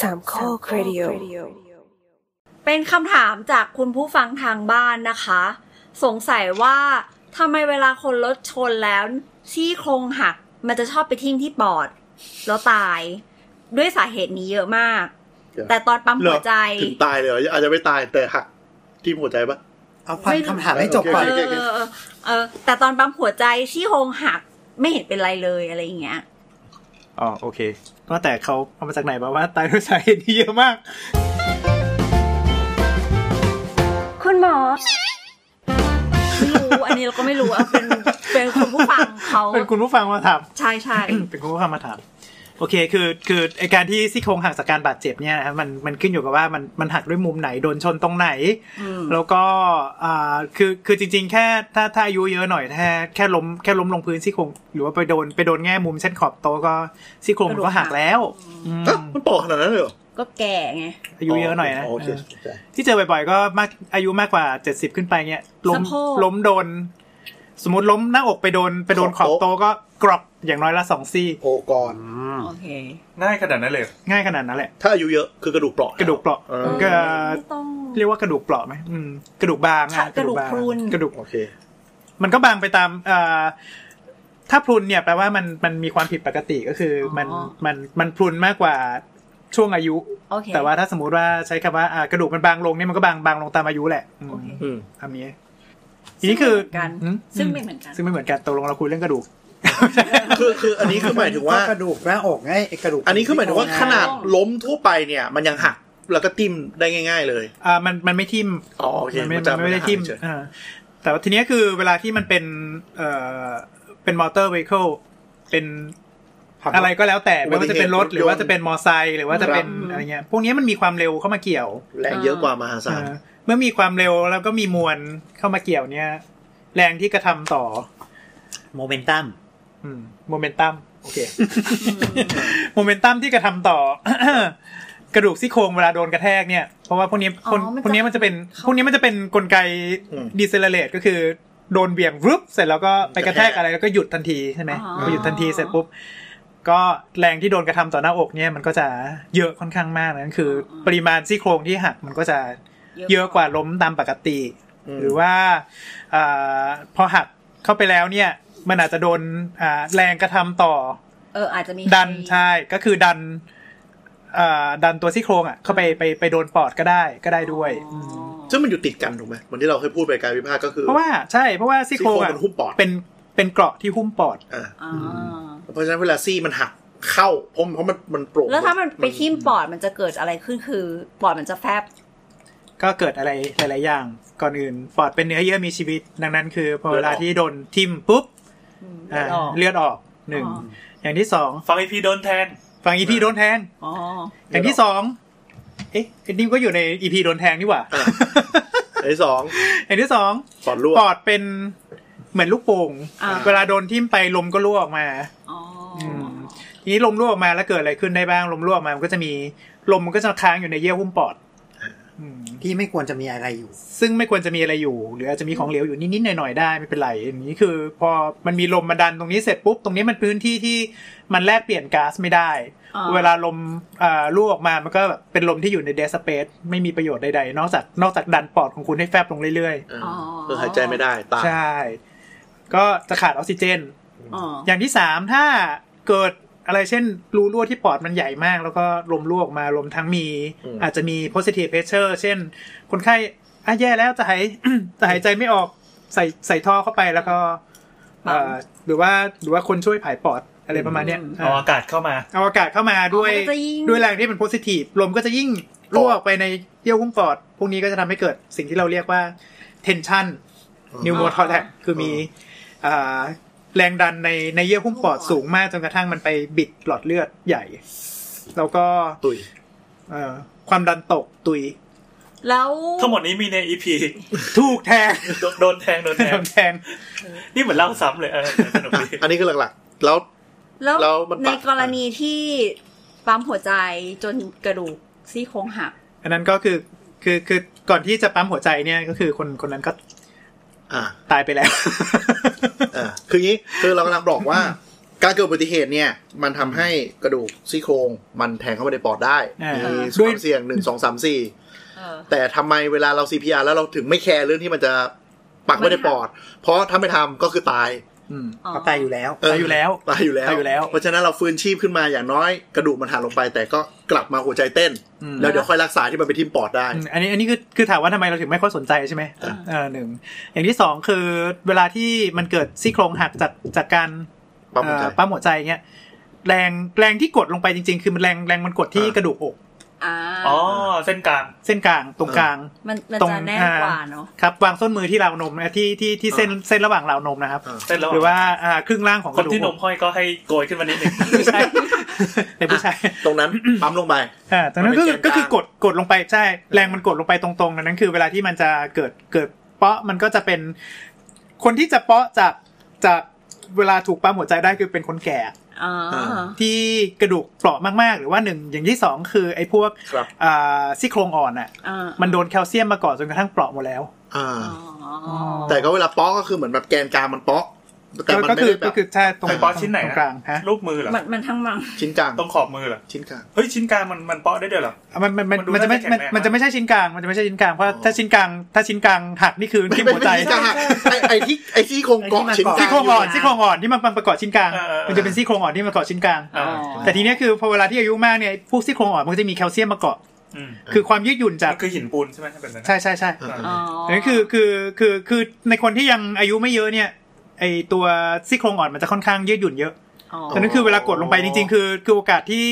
สามข้อครดิโอเป็นคำถามจากคุณผู้ฟังทางบ้านนะคะ สงสัยว่าทำไมเวลาคนรถชนแล้วซี่โครงหัก มันจะชอบไปทิ้งที่ปอด แล้วตาย ด้วยสาเหตุนี้เยอะมาก แต่ตอนปั๊มหัวใจ ถึงตายเลยเหรออาจจะไม่ตายแต่หักที่หัวใจปะเอาฟังคำถามให้จบก่อนเออเออเออเออแต่ตอนปั๊มหัวใจซี่โครงหักไม่เห็นเป็นไรเลยอะไรอย่างเงี้ย อ๋อโอเคว่าแต่เขาเอามาจากไหนมาว่าตายด้วยสาเหตุนี้เยอะมาก คุณหมอไม่รู้อันนี้เราก็ไม่รู้เอาเป็นเป็นคุณผู้ฟังเขาเป็นคุณผู้ฟังมาถามใช่ใช่เป็นคุณผู้ฟังมาถาม โอเค คือ คือไอการที่ซี่โครงหักจากการบาดเจ็บเนี่ยนะครับมัน มันขึ้นอยู่กับว่ามัน มันหักด้วยมุมไหน โดนชนตรงไหนอืมแล้วก็ อ่า คือ คือจริง ๆ แค่ ถ้า ถ้าอายุเยอะหน่อย แค่ แค่ล้ม แค่ล้มลงพื้นซี่โครง หรือว่าไปโดน ไปโดนแง่มุมเช่นขอบโต๊ะก็ซี่โครงมันก็หักแล้วอืมฮะมันปอกขนาดนั้นเลยเหรอก็แก่ไง อายุเยอะหน่อยนะโอเคเออเข้าใจที่เจอบ่อยๆ ก็มากอายุมากกว่าเจ็ดสิบขึ้นไปเงี้ยล้มสะโพกล้มโดน สมมติล้มหน้าอกไปโดนไปโดนขอบโต๊ะก็กรอบอย่างน้อยละสองซี่โอ้ก่อนโอเค ง่ายขนาดนั้นเลย ง่ายขนาดนั้นแหละ ถ้าอายุเยอะคือกระดูกเปราะกระดูกเปราะเออก็ไม่ต้องเรียกว่ากระดูกเปราะไหมอืมกระดูกบางใช่อะกระดูกบางพรุนกระดูกโอเค มันก็บางไปตามเอ่อถ้าพรุนเนี่ยแปลว่ามันมันมีความผิดปกติก็คือออมันมันมันพรุนมากกว่าช่วงอายุโอเคแต่ว่าถ้าสมมุติว่าใช้คำว่าอ่ากระดูกมันบางลงเนี่ยมันก็บางบางลงตามอายุแหละอืมโอเคอืมทำนี้ ทีนี้คือซึ่งไม่เหมือนกัน ซึ่งไม่เหมือนกันตกลงเราคุยเรื่องกระดูกคือคืออันนี้คือหมายถึงว่ากระดูกหน้าอกไงไอ้กระดูก อันนี้คือหมายถึงว่าขนาดล้มทั่วไปเนี่ย มันยังหักแล้วก็ทิ่มได้ง่าย ๆ เลยอ่ามันมันไม่ทิ่มอ๋อโอเคมันไม่มันจะมันไม่ได้ไม่ทิ่มหักเฉยอ่าแต่ว่าทีเนี้ยคือเวลาที่มันเป็นเอ่อเป็นมอเตอร์ e ว i เคิลเป็นอะไรก็แล้วแต่ไม่ว่าจะเป็นรถหรือว่าจะเป็นมอไซค์หรือว่าจะเป็นอะไรเงี้ยพวกนี้มันมีความเร็วเข้ามาเกี่ยว แรงเยอะกว่ามหาศาลเออเมื่อมีความเร็วแล้วก็มีมวลเข้ามาเกี่ยวเนี่ย แรงที่กระทำต่อโมเมนตัมโมเมนตัมโอเคโมเมนตัมที่กระทำต่อกระดูกซี่โครงเวลาโดนกระแทกเนี่ย เพราะว่าพวกนี้อ๋อคนมันจะพวกนี้มันจะเป็นเข้าพวกนี้มันจะเป็นกลไกอืมดีเซลเลตก็คือโดนเบี่ยงวึบเสร็จแล้วก็ไปกระแทกอะไรแล้วก็หยุดทันทีใช่ไหมอ๋อพอหยุดทันทีเสร็จปุ๊บก็แรงที่โดนกระทำต่อหน้าอกเนี่ยมันก็จะเยอะค่อนข้างมากนั่นคือ ปริมาณซี่โครงที่หักมันก็จะ เยอะกว่าล้มตามปกติอืมหรือว่าอาพอหักเข้าไปแล้วเนี่ย มันอาจจะโดนอ่าแรงกระทำต่อ เอออาจจะมีดันใครใช่ก็คือดันอ่าดันตัวซี่โครงอะเข้าไปไปไปโดนปอดก็ได้ก็ได้ด้วยอ๋อซึ่งมันอยู่ติดกันถูกไหมเหมือนที่เราเคยพูดไปการวิพากษ์ก็คือ เพราะว่าใช่เพราะว่าซี่โครงซี่โครงอะมันหุ้มปอดเป็นเป็นเกราะที่หุ้มปอดอ่าอ่าเพราะฉะนั้นเวลาซี่มันหักเข้าเพราะเพราะมันมันโปร่งแล้วถ้ามันไปทิ่มปอดมันจะเกิดอะไรขึ้นคือ ปอดมันจะแฟบ ก็เกิดอะไรหลาย ๆ อย่าง ก่อนอื่นปอดเป็นเนื้อเยื่อมีชีวิต ดังนั้นคือพอเวลาที่โดนทิ่มปุ๊บเลือดออกเลือดออกหนึ่งอ๋ออย่างที่สองฟังไอพีโดนแทนฝั่งอีพีโดนแทงอ๋ออย่างที่สองเอ๊ะไอ้นี่ก็อยู่ในอีพีโดนแทงนี่หว่าอะอันที่สองอย่างที่สองปอดรั่วปอดเป็นเหมือนลูกโป่งอ่าเวลาโดนทิ่มไปลมก็รั่วออกมาอ๋ออมทีนี้ลมรั่วออกมาแล้วเกิดอะไรขึ้นได้บ้างลมรั่วออกมามันก็จะมีลมมันก็จะค้างอยู่ในเยื่อหุ้มปอดอืม ที่ไม่ควรจะมีอะไรอยู่ ซึ่งไม่ควรจะมีอะไรอยู่ หรืออาจจะมีของเหลวอยู่นิดๆหน่อยๆได้ไม่เป็นไรอย่างนี้คือ พอมันมีลมมาดันตรงนี้เสร็จปุ๊บตรงนี้มันพื้นที่ที่มันแลกเปลี่ยนก๊าซไม่ได้อ่าเวลาลมอ่ารั่วออกมามันก็แบบเป็นลมที่อยู่ในเดสเปซไม่มีประโยชน์ใดๆนอกจากนอกจากดันปอดของคุณให้แฟบลงเรื่อยอ่าอ๋อเพื่อหายใจไม่ได้ตายๆใช่ ก็จะขาดออกซิเจนอ๋ออย่างที่สามถ้าเกิด อะไรเช่นรูรั่วที่ปอดมันใหญ่มาก แล้วก็ลมรั่วออกมารวมทั้งมี อาจจะมี positive pressure เช่น คนไข้อะแย่แล้วจะหายจะหายใจไม่ออกใส่ใส่ท่อเข้าไปแล้วก็เอ่อหรือว่าหรือว่าคนช่วยผายปอดอะไรประมาณเนี้ยเอาอากาศเข้ามาเอาอากาศเข้ามาด้วยอ๋อมันก็จะยิ่งด้วยแรงที่เป็น positive ลมก็จะยิ่งรั่วออกไปในเยื่อหุ้มปอด พวกนี้ก็จะทำให้เกิดสิ่งที่เราเรียกว่า tension pneumothorax คือมีอ่า แรงดันในในเยื่อหุ้มปอดสูงมากจนกระทั่งมันไปบิดหลอดเลือดใหญ่ แล้วก็ตุยเอ่อความดันตกตุย แล้วทั้งหมดนี้มีในอีพีถูกแทงโดนแทงโดนแทโดงนแทง นี่เหมือนเล่าซ้ำเลยเออสนุกดีอันนี้คือหลักๆ แล้วแล้วแล้วมันในปะกรณีที่ปั๊มหัวใจจนกระดูกซี่โครงหัก อันนั้นก็คือคือคือก่อนที่จะปั๊มหัวใจเนี่ยก็คือคนคนนั้นก็ อ่า ตายไปแล้ว อ่าคืองี้คือเรากำลังบอกว่าการเกิดอุบัติเหตุเนี่ย มันทำให้กระดูกซี่โครงมันแทงเข้าไปในปอดได้อ่ามีมีด้วยความเสี่ยงหนึ่งสองสามสี่เออแต่ทำไมเวลาเรา CPR แล้วเราถึงไม่แคร์เรื่องที่มันจะปักไม่ได้ปอด เพราะถ้าไม่ทำก็คือตายอืม เขาตายอยู่แล้วเออตายอยู่แล้วตายอยู่แล้วตายอยู่แล้ว เพราะฉะนั้นเราฟื้นชีพขึ้นมาอย่างน้อยกระดูกมันหักลงไป แต่ก็กลับมาหัวใจเต้นอืมแล้วเดี๋ยวค่อยรักษาที่มันไปทิ่มปอดได้อืมอันนี้อันนี้คือคือถามว่าทำไมเราถึงไม่ค่อยสนใจใช่ไหมเออหนึ่งอย่างที่สองคือเวลาที่มันเกิดซี่โครงหักจากจากการปั๊มหัวใจเอ่อปั๊มหัวใจเงี้ยแรงแรงที่กดลงไปจริง ๆ คือมันแรงแรงมันกดที่อ่ากระดูกอก อ่าอ๋อเส้นกลางเส้นกลางตรงกลาง มันมันตรงจะแน่นกว่าเนาะครับวางส้นมือที่ราวนมนะที่ที่ที่เส้นเส้นระหว่างราวนมนะครับอ่าเส้นแล้วหรือว่าอ่าครึ่งล่างของคกนระดูกที่นอมกห้อยก็ให้โกยขึ้นมานิดนึงไม่ใช่ในผู้ชายตรงนั้นปั๊มลงไปอ่าตรงนั้นก็คือมันเป็นแกนกลางก็คือกดกดลงไปใช่แรงมันกดลงไปตรงๆดังนั้น คือเวลาที่มันจะเกิดเกิดเปาะมันก็จะเป็น คนที่จะเปาะจากจากเวลาถูกปั๊มหัวใจได้คือเป็นคนแก่อ่า ที่กระดูกเปราะมากๆ หรือว่าหนึ่งอย่างที่สองคือไอ้พวกครับอ่าซี่โครงอ่อนอะอ่ามันโดนแคลเซียมมาก่อนจนกระทั่งเปราะหมดแล้วอ่าอ๋อแต่ก็เวลาเป๊อกก็คือเหมือนแบบแกนกลางมันเป๊อก แต่มันก็ไม่คือได้แบก็บคือใช่ตรงไปเปาะชิ้นไหนตรนะงกลางฮะรูปมือเหรอมันมันทั้งมังชิ้นกลางตรงขอบมือเหรอชิ้นกลางเฮ้ยชิ้นกลางมันมันเปาะได้ด้วยเหรอมันมันมันมันดูมันจะไม่น่าจะแข็งมันแรงมันจะไม่ใช่ชิ้นกลางมันจะไม่ใช่ชิ้นกลางเพราะถ้าชิ้นกลางถ้าชิ้นกลางหักนี่คือที่หัวใจไม่ใช่ชิ้นกลางไอ้ไอ้ที่ไอ้ที่โครงเกาะไอ้ที่ชิ้นมันกลางซี่โครงอ่อนซี่โครงอ่อนที่มันประกอบชิ้นกลางเออเออเออมันจะเป็นซี่โครงอ่อนที่มันประกอบชิ้นกลางอ่าแต่ทีเนี้ยคือพอเวลาที่อายุมากเนี่ยพวกซี่โครงอ่อนมันก็จะมีแคลเซียมมาเกาะอืมคือความยืดหยุ่นจากมันคือหินปูนใช่ไหมถ้าเป็นแบบนั้นใช่ใช่ใช่อ่าอ๋ออันนี้คือคือคือคือในคนที่ยังอายุไม่เยอะเนี่ย ไอตัวซี่โครงอ่อนมันจะค่อนข้างยืดหยุ่นเยอะอ๋อฉะนั้นคือเวลากดลงไปจริงๆ คือ คือโอกาสที่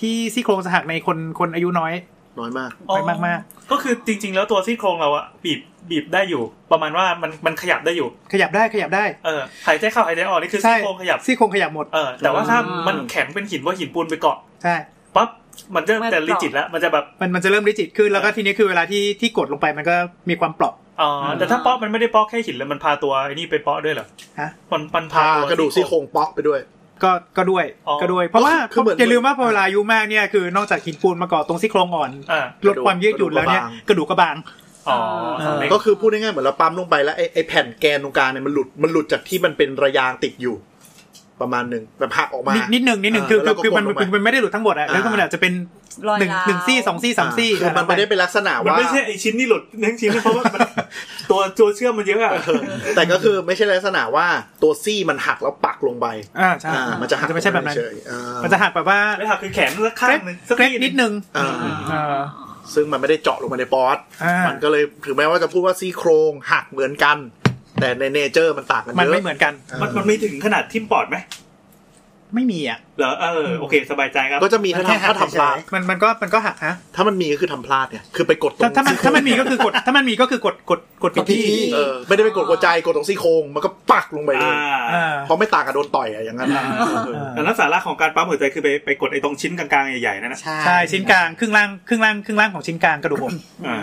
ที่ซี่โครงจะหักในคนคนอายุน้อย น้อยมากไปมากก็คือจริง ๆ แล้วตัวซี่โครงเราอะบีบบีบได้อยู่ ประมาณว่ามันมันขยับได้อยู่ ขยับได้ขยับได้เออหายใจเข้าหายใจออกนี่คือใช่ซี่โครงขยับซี่โครงขยับหมดเออแต่ว่าถ้ามันแข็งเป็นหินว่าหินปูนไปเกาะใช่ปั๊บมันจะแต่ริจิตแล้วมันจะแบบมันมันจะเริ่มริจิตขึ้นแล้วก็ทีนี้คือเวลาที่ที่กดลงไปมันก็มีความเปราะ อ๋อแต่ถ้าเปาะมันไม่ได้เปาะแค่หินเลยมันพาตัวไอ้นี่ไปเปาะด้วยเหรอฮะมันมันพาพาตัวกระดูกซี่โครงป๊อกไปด้วย ก็ก็ด้วยอ๋อก็ด้วย เพราะว่าคือเหมือนอย่าลืมว่าพอเวลาอายุมากเนี่ยคือนอกจากหินปูนมาเกาะตรงซี่โครงอ่อนอ่าลดความยืดหยุ่นแล้วเนี่ยกระดูกกระบางอ๋อเออก็คือพูดง่ายๆเหมือนเราปั๊มลงไปแล้วไอ้ไอ้แผ่นแกนตรงกลางเนี่ยมันหลุดมันหลุดจากที่มันเป็นระยางติดอยู่ ประมาณหนึ่งแบบหักออกมานิดนิดหนึ่งนิดหนึ่งเออคือแล้คือวก็คือมันกดลงไปมันมันไม่ได้หลุดทั้งหมดอะอ่าแล้วก็มันอาจจะเป็นรอยหนึ่งร้าวหนึ่งซี่สองซี่สามซี่คือมันไม่ได้เป็นลักษณะมันว่าไม่ใช่ไอชิ้นนี่หลุดทั้งชิ้นนะเพราะว่ามันตัวตัวเชื่อมมันเยอะอะเออแต่ก็คือไม่ใช่ลักษณะว่าตัวซี่มันหักแล้วปักลงไปอ่าใช่อ่ามันจะหักจะไม่ใช่แบบนั้นเฉยๆอ่ามันจะหักแบบว่าไม่หักคือแขนสักข้างหนึงสักเกรดที่นิดนึงอ่าเออซึ่งมันไม่ได้เจาะลงมาในปอดอ่ามัมันก็เลยถึงแม้ว่าจะพูดว่าซี่โครงหักเหมือนกัน แต่ในเนเจอร์มันต่างกันเยมันอะไม่เหมือนกัน มันมันไม่ถึงขนาดทิ่มปอดไหมไม่มีอะ เหรอเออโอเค สบายใจครับ ก็จะมีถ้ามันแค่ทำถ้าหักทำพลาดเฉยมันมันก็มันก็หักฮะถ้ามันมีก็คือทำพลาดเนี่ยคือไปกดตรถ้างถ้ามันถ้ามันมีก็คือกดถ้ามันมีก็คือกดกดกดผิดที่เออไม่ได้ไปกดหัวใจกดตรงซี่โครงมันก็ปักลงไปเลยอ่าอ่า เพราะไม่ต่างกับโดนต่อยอะอย่างนั้นอ่าเออแต่ลักษณะของการปั๊มหัวใจคือไปไปกดไอ้ตรงชิ้นกลางๆใหญ่ๆนั่นนะใช่ ใช่ชิ้นกลางครึ่งล่างครึ่งล่างครึ่งล่างของชิ้นกลางกระดูกอก อ่า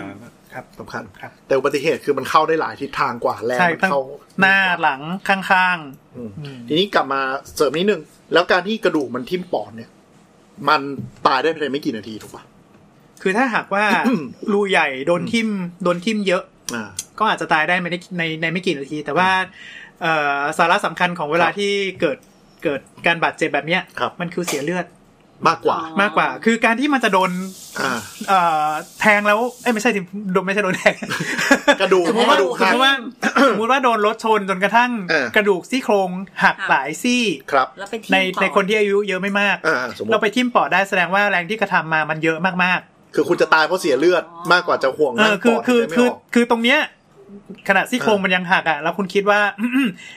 สำคัญครับ แต่อุบัติเหตุคือมันเข้าได้หลายทิศทางกว่าแรงใช่มันตั้งเข้าหน้าหลังข้างอืมๆอืมทีนี้กลับมาเสริมนิดนึง แล้วการที่กระดูกมันทิ่มปอดเนี่ย มันตายได้ภายในไม่กี่นาทีถูกปะคือถ้าหากว่ารูใหญ่โดนทิ่มโดนทิ่มเยอะอ่าก็อาจจะตายได้ในในในไม่กี่นาที แต่ว่าเอ่อสาระสำคัญของเวลาครับที่เกิดเกิดการบาดเจ็บแบบเนี้ยครับมันคือเสียเลือด มากกว่า มากกว่า คือการที่มันจะโดนอ่าเอ่อแทงแล้วเอ้ยไม่ใช่ดิโดนไม่ใช่โดนแทงกระดูกสมมติกว่าระดูกสมหักมติว่าสมมติว่าโดนรถชนจนกระทั่งเออกระดูกซี่โครงหักหลายซี่ครับแล้วไปทิ่มในปอดในคนที่อายุเยอะไม่มากอ่าสมมติเราไปทิ่มปอดได้แสดงว่าแรงที่กระทำมามันเยอะมากคือคุณจะตายเพราะเสียเลือดมากกว่าจะห่วงๆเอนั่งอคือปอดคือหายใจคือไม่ออกคือตรงเนี้ยขณะซี่โครงเออมันยังหักอะแล้วคุณคิดว่า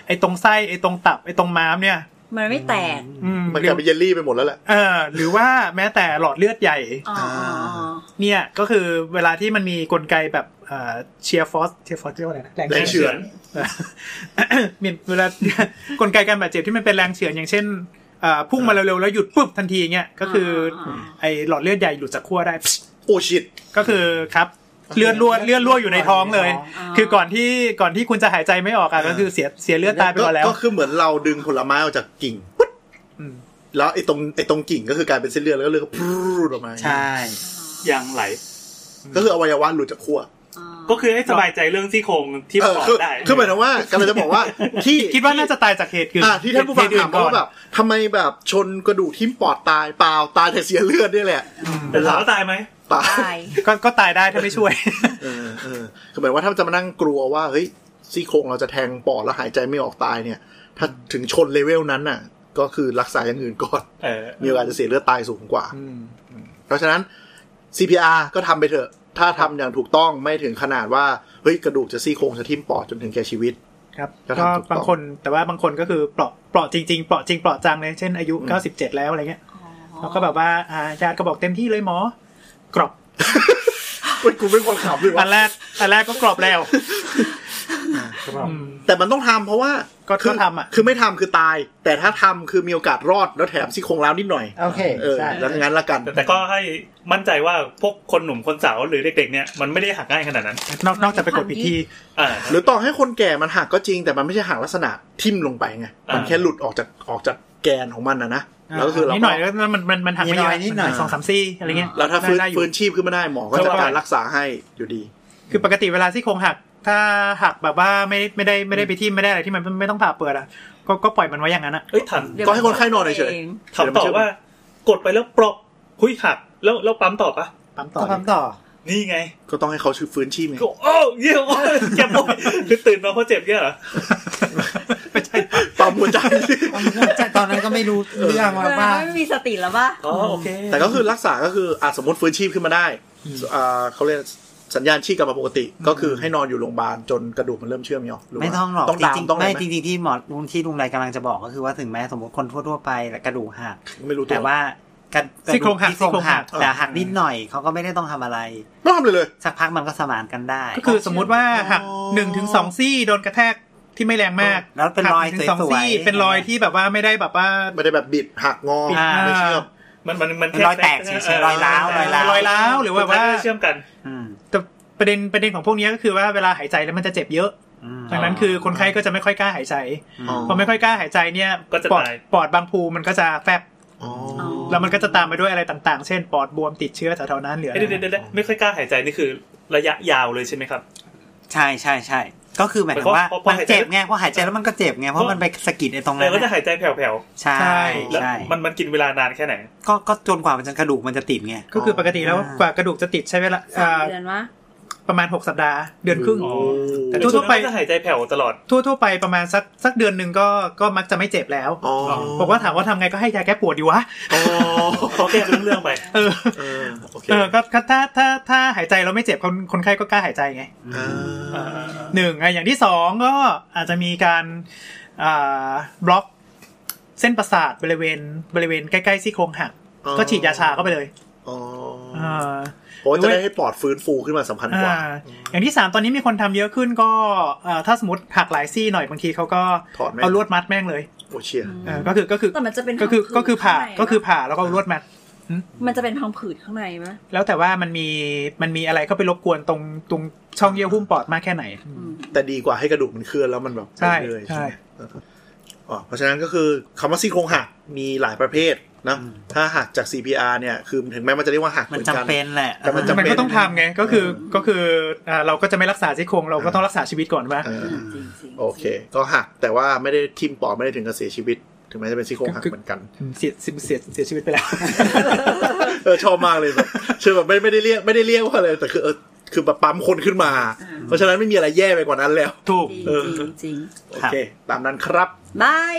ไอ้ตรงไส้ไอ้ตรงตับไอ้ตรงม้ามเนี่ย มันไม่แตก อืมมันหรืกลาอยเป็นเยลลี่ไปหมดแล้วแหละเออหรือว่าแม้แต่หลอดเลือดใหญ่อ๋ออ๋ออ๋อเนี่ยก็คือเวลาที่มันมีกลไกแบบเอ่อ shear force shear force เรียกว่าอะไรนะแรงแรงเฉือนเออมีเวลากลไกการบาดเจ็บที่มันเป็นแรงเฉือนอย่างเช่นเอ่อพุ่งมาเร็วๆแล้วหยุดปุ๊บทันทีเงี้ยก็คืออไอ้หลอดเลือดใหญ่หลุดจากขั้วได้โอ้ชิตก็คือครับ เลือดรั่วเลือดรั่วอยู่ในท้องเลยอ๋อคือก่อนที่ก่อนที่คุณจะหายใจไม่ออกอะก็คือเสียเสียเลือดตายไปก่อนแล้ว ก็คือเหมือนเราดึงผลไม้ออกจากกิ่งปึ๊ดอืมแล้วไอ้ตรงไอ้ตรงกิ่งก็คือกลายเป็นเส้นเลือดแล้วก็เลือดก็พรูดออกมา ใช่ยางไหล ก็คืออวัยวะหลุดจากขั้วอ๋อ ก็คือให้สบายใจเรื่องซี่โครงที่เอปออดคือได้คือหมายถึงว่ากำลังจะบอกว่า ที่คิดว่าน่าจะตายจากเหตุอื่นอ่าที่ท่านผู้ฟังเหตุอื่ถามเพราะว่าแบบทำไมแบบชนกระดูกทิ่มปอดตายเปล่าตายแต่เสียเลือดนี่แหละแต่ถามว่าตายไหมตายตายก็ก็ตายได้ถ้าไม่ช่วยเออเออคือหมายว่าถ้าจะมานั่งกลัวว่าเฮ้ยซี่โครงเราจะแทงปอดแล้วหายใจไม่ออกตายเนี่ย ถ้าถึงชนเลเวลนั้นน่ะ ก็คือรักษาอย่างอื่นก่อนเออมีโอกาสจะเสียเลือดตายสูงกว่าเพราะฉะนั้น CPR ก็ทำไปเถอะ ถ้าทำอย่างถูกต้องไม่ถึงขนาดว่าเฮ้ยกระดูกจะซี่โครงจะทิ่มปอดจนถึงแก่ชีวิต ครับก็ก็ทำถูกต้องบางคนแต่ว่าบางคนก็คือเปราะเปราะจริงๆเปราะจริงเปราะจังเลยเช่นอายุอืม97 แล้วอะไรเงี้ยแล้วก็แบบว่าอ่าญาติก็บอกเต็มที่เลยหมอกรอบเฮ้ยกูเป็นคนขับเลยอัวะนแรกอันแรกก็กรอบแล้ว อืมแต่มันต้องทำเพราะว่าก็คือก็ทำอะคือไม่ทำคือตาย แต่ถ้าทำคือมีโอกาสรอดแล้วแถมซี่โครงแล้วนิดหน่อยโอเคเออใช่แล้วงั้นละกันแต่แต่ก็ให้มั่นใจว่าพวกคนหนุ่มคนสาวหรือเด็กๆเนี่ยมันไม่ได้หักง่ายขนาดนั้น นอกนอกจากไปกดผิดที่อ่าหรือต่อให้คนแก่มันหักก็จริง แต่มันไม่ใช่หักลักษณะทิ่มลงไปไงมันอ่าแค่หลุดออกจากออกจากแกนของมันนะนะแล้วก็คือเรานิดหน่อยแล้วมันมันมันหักไม่เยนิดหน่อะอยนิดหน่อยสองสามซี่อะไรเงี้ยแล้วถ้าฟื้นได้อยู่ฟื้นชีพขึ้นมาได้หมอก็จะการรักษาให้อยู่ดี คือปกติเวลาซี่โครงหัก ถ้าหักแบบว่าไม่ไม่ได้ไม่ได้ไปทิ่มไม่ได้อะไรที่มันไม่ต้องผ่าเปิดอะก็ก็ปล่อยมันไว้อย่างนั้นอะเอ้ยถามก็ให้คนไข้นอนเฉยองถามต่อว่า กดไปแล้วปลอกหุยหักแล้วแล้วปั๊มต่อปะปั๊มต่อก็ปั๊มต่อ นี่ไง ก็ต้องให้เขาชื่อฟื้นชีพไงก็โอ้เยี่ยมโอ้ยเจ็บปวดคือตื่นมาเพราะเจ็บเงี้ยเหรอไม่ใช่ปั๊มหัวใจตอนนั้นก็ไม่รู้เรื่องว่าเออว่าไม่มีสติแล้วป่ะอ๋อโอเคแต่ก็คือรักษาก็คืออาจสมมติฟื้นชีพขึ้นมาได้อ่าเขาเรียก สัญญาณชีพกลับมาปกติ ก็คือให้นอนอยู่โรงพยาบาลจนกระดูกมันเริ่มเชื่อมเหรอหรืว่าไม่ต้องหรอกต้องจดามริงต้องๆอะไรไม่ไหมจริงๆที่หมอลุงที่ลุงไรกำลังจะบอกก็คือว่าถึงแม้สมมติคนทั่วๆไปกระดูกหักไม่รู้ตัวแต่ว่ากันซี่โครงหักซี่โครงหักซี่โครงหักแต่หักนิดหน่อยเขาก็ไม่ได้ต้องทำอะไรไม่ทำเลยเลย สักพักมันก็สมานกันได้ ก็คือสมมุติว่าหักอ๋อหนึ่งถึงสองซี่โดนกระแทกที่ไม่แรงมาก แล้วเป็นรอยหักหงถึงสองสวยซี่ๆเป็นรอยที่แบบว่าไม่ได้แบบว่าไม่ได้แบบบิดหักงออ่าไม่เชื่อม มันมันมันเป็นรอยแตกเฉยๆรอยร้าวรอยร้าวรอยร้าวหรือว่าสุดท้ยว่าก็เชื่อมกันอืมแต่ประเด็นประเด็นของพวกนี้ก็คือว่าเวลาหายใจแล้วมันจะเจ็บเยอะอืมดังนั้นคือคนไข้ก็จะไม่ค่อยกล้าหายใจอ๋อพอไม่ค่อยกล้าหายใจเนี่ยก็จะปอดตายปอดบางภูมันก็จะแฟบอ๋อแล้วมันก็จะตามไปด้วยอะไรต่างๆ เช่น ปอดบวมติดเชื้อแถวๆนั้นเหลือเอ้ยเดี๋ยวเดี๋ยวเดี๋ยวไม่ค่อยกล้าหายใจนี่คือ ระยะยาวเลยใช่ไหมครับ ใช่ใช่ใช่ ก็คือหมายถึงว่าเพราะเพราะมันเจ็บไงเพราะหายใจแล้วมันก็เจ็บไงเพราะมันไปสะกิดไอ้ตรงเอนั้อนก็จะน่ะหายใจแผ่วใช่ๆแล้วใช่มันมันกินเวลานานแค่ไหน ก็ก็จนกว่ามันจะกระดูกมันจะติดไงก็คือปกติแล้วอ่ากว่ากระดูกจะติดใช้เวลาสามอ่าเดือนวะประมาณ 6 สัปดาห์ เดือนครึ่งอ๋อแต่แต่ทั่วๆไปก็จะหายใจแผ่วตลอดทั่วๆไปประมาณสักสักเดือนหนึ่งก็ก็มักจะไม่เจ็บแล้วอ๋อบอกว่าถามว่าทำไงก็ให้ยาแก้ปวดดีวะอ๋อพอแก้เป็นเรื่องๆไปเออ เออโอเคเออก็ก็ถ้าถ้าถ้าหายใจแล้วไม่เจ็บคนคนไข้ก็กล้าหายใจไงอ่าหนึ่งอะอย่างที่สองก็อาจจะมีการอ่าบล็อกเส้นประสาทบริเวณบริเวณใกล้ๆซี่โครงหักก็ฉีดยาชาเข้าไปเลยอ๋ออ่าเพราะว่าจะได้ให้ปอดฟื้นฟูขึ้นมาสำคัญกว่าอ่าอย่างที่สามตอนนี้มีคนทำเยอะขึ้นก็อ่าถ้าสมมติหักหลายซี่หน่อยบางทีเขาก็ถอดแม่งเอาลวดมัดแม่งเลยโอเชียเออก็คือก็คือแต่มันจะเป็นก็คือพังผืดก็คือผ่าข้างในก็คือปะผ่าแล้วก็เอาลวดมัด มันจะเป็นพังผืดข้างในไหมแล้วแต่ว่ามันมีมันมีอะไรเข้าไปรบกวนตรงตรงช่องเยื่อหุ้มปอดมากแค่ไหนอืมแต่ดีกว่าให้กระดูกมันเคลื่อนแล้วมันแบบใช่เรื่อยๆใช่ไหมอ๋อเพราะฉะนั้นก็คือคำว่าซี่โครงหักมีหลายประเภทนะถ้าหักจาก CPR เนี่ยคือถึงแม้มันจะเรียกว่าหักเหมันมือนจำกันเป็นแหละแต่มันจำมันก็ต้องทำไงก็คือก็คืออ่าเราก็จะไม่รักษาซี่โครงเราก็ต้องรักษาชีวิตก่อนว่าเออจริงจริงโอเค ก็หักแต่ว่าไม่ได้ทิ่มปอดไม่ได้ถึงกับเสียชีวิต ถึงแม้จะเป็นซี่โครงหักเหมือนกันเสียเสียเสียเสียชีวิตไปแล้วเออชอบมากเลยแบบเชื่อแบบไม่ไม่ได้เรียกไม่ได้เรียกว่าอะไรแต่คือเออคือแบบปั๊มคนขึ้นมา เพราะฉะนั้นไม่มีอะไรแย่ไปกว่านั้นแล้ว ถูกจริงเออจริงจริงโอเค ตามนั้นครับบาย